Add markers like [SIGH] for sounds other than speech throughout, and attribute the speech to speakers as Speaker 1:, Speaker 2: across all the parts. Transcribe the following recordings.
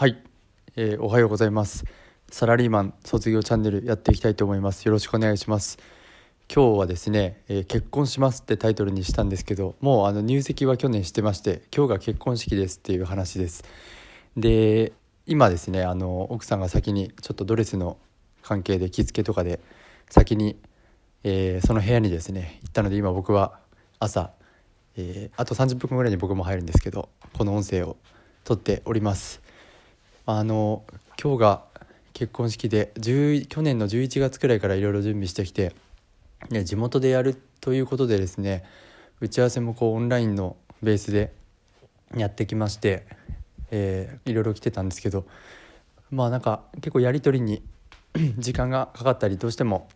Speaker 1: はい、えーおはようございます。サラリーマン卒業チャンネルやっていきたいと思います。よろしくお願いします。今日はですね、えー結婚しますってタイトルにしたんですけどもうあの入籍は去年してまして今日が結婚式ですっていう話です。で今ですねあの奥さんが先にちょっとドレスの関係で着付けとかで先に、えーその部屋にですね行ったので今僕は朝、えーあと30分ぐらいに僕も入るんですけどこの音声を撮っております。あの今日が結婚式で去年の11月くらいからいろいろ準備してきて、ね、地元でやるということでですね打ち合わせもこうオンラインのベースでやってきまして、えーいろいろ来てたんですけどまあなんか結構やり取りに [COUGHS] 時間がかかったりどうしても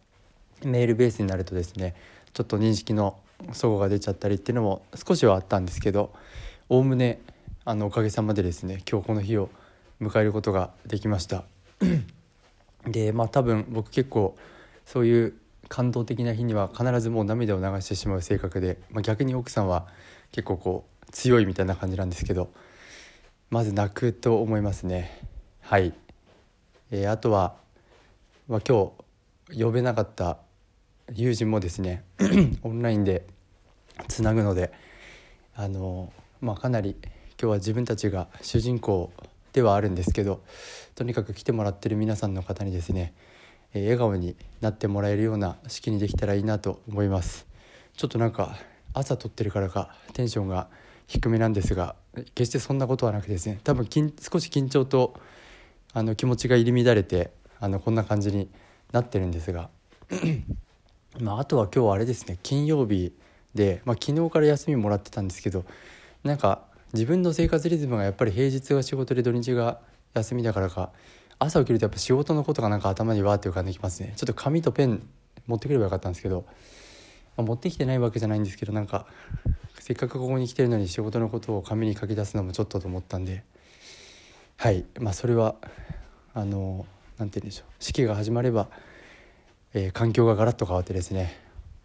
Speaker 1: メールベースになるとですねちょっと認識の齟齬が出ちゃったりっていうのも少しはあったんですけどおおむねあのおかげさまでですね今日この日を迎えることができました。[CLEARS THROAT] でまあ多分僕結構そういう感動的な日には必ずもう涙を流してしまう性格で、まあ、逆に奥さんは結構こう強いみたいな感じなんですけどまず泣くと思いますね。はい、えーあとは、まあ、今日呼べなかった友人もですね [CLEARS THROAT] オンラインでつなぐのであの、まあ、かなり今日は自分たちが主人公ではあるんですけどとにかく来てもらってる皆さんの方にですね、えー笑顔になってもらえるような式にできたらいいなと思います。ちょっとなんか朝撮ってるからかテンションが低めなんですが決してそんなことはなくてですね多分少し緊張とあの気持ちが入り乱れてあのこんな感じになってるんですが [CLEARS THROAT] まあ、あとは今日はあれですね金曜日で、まあ、昨日から休みもらってたんですけどなんか自分の生活リズムがやっぱり平日が仕事で土日が休みだからか朝起きるとやっぱ仕事のことがなんか頭にわーって浮かんできますね。ちょっと紙とペン持ってくればよかったんですけど、まあ持ってきてないわけじゃないんですけどなんかせっかくここに来てるのに仕事のことを紙に書き出すのもちょっとと思ったんで。はい。まあそれはあのなんて言うんでしょう。式が始まればえー環境がガラッと変わってですね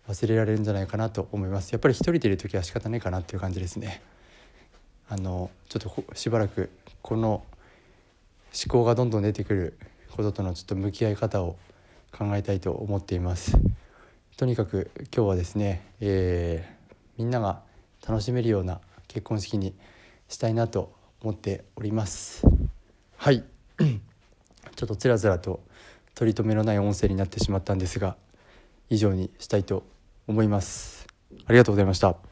Speaker 1: 忘れられるんじゃないかなと思います。やっぱり一人でいる時は仕方ないかなっていう感じですね。あのちょっとしばらくこの思考がどんどん出てくることとのちょっと向き合い方を考えたいと思っています。とにかく今日はですね、えーみんなが楽しめるような結婚式にしたいなと思っております。はい。[CLEARS THROAT] ちょっとつらつらと取り留めのない音声になってしまったんですが以上にしたいと思います。ありがとうございました。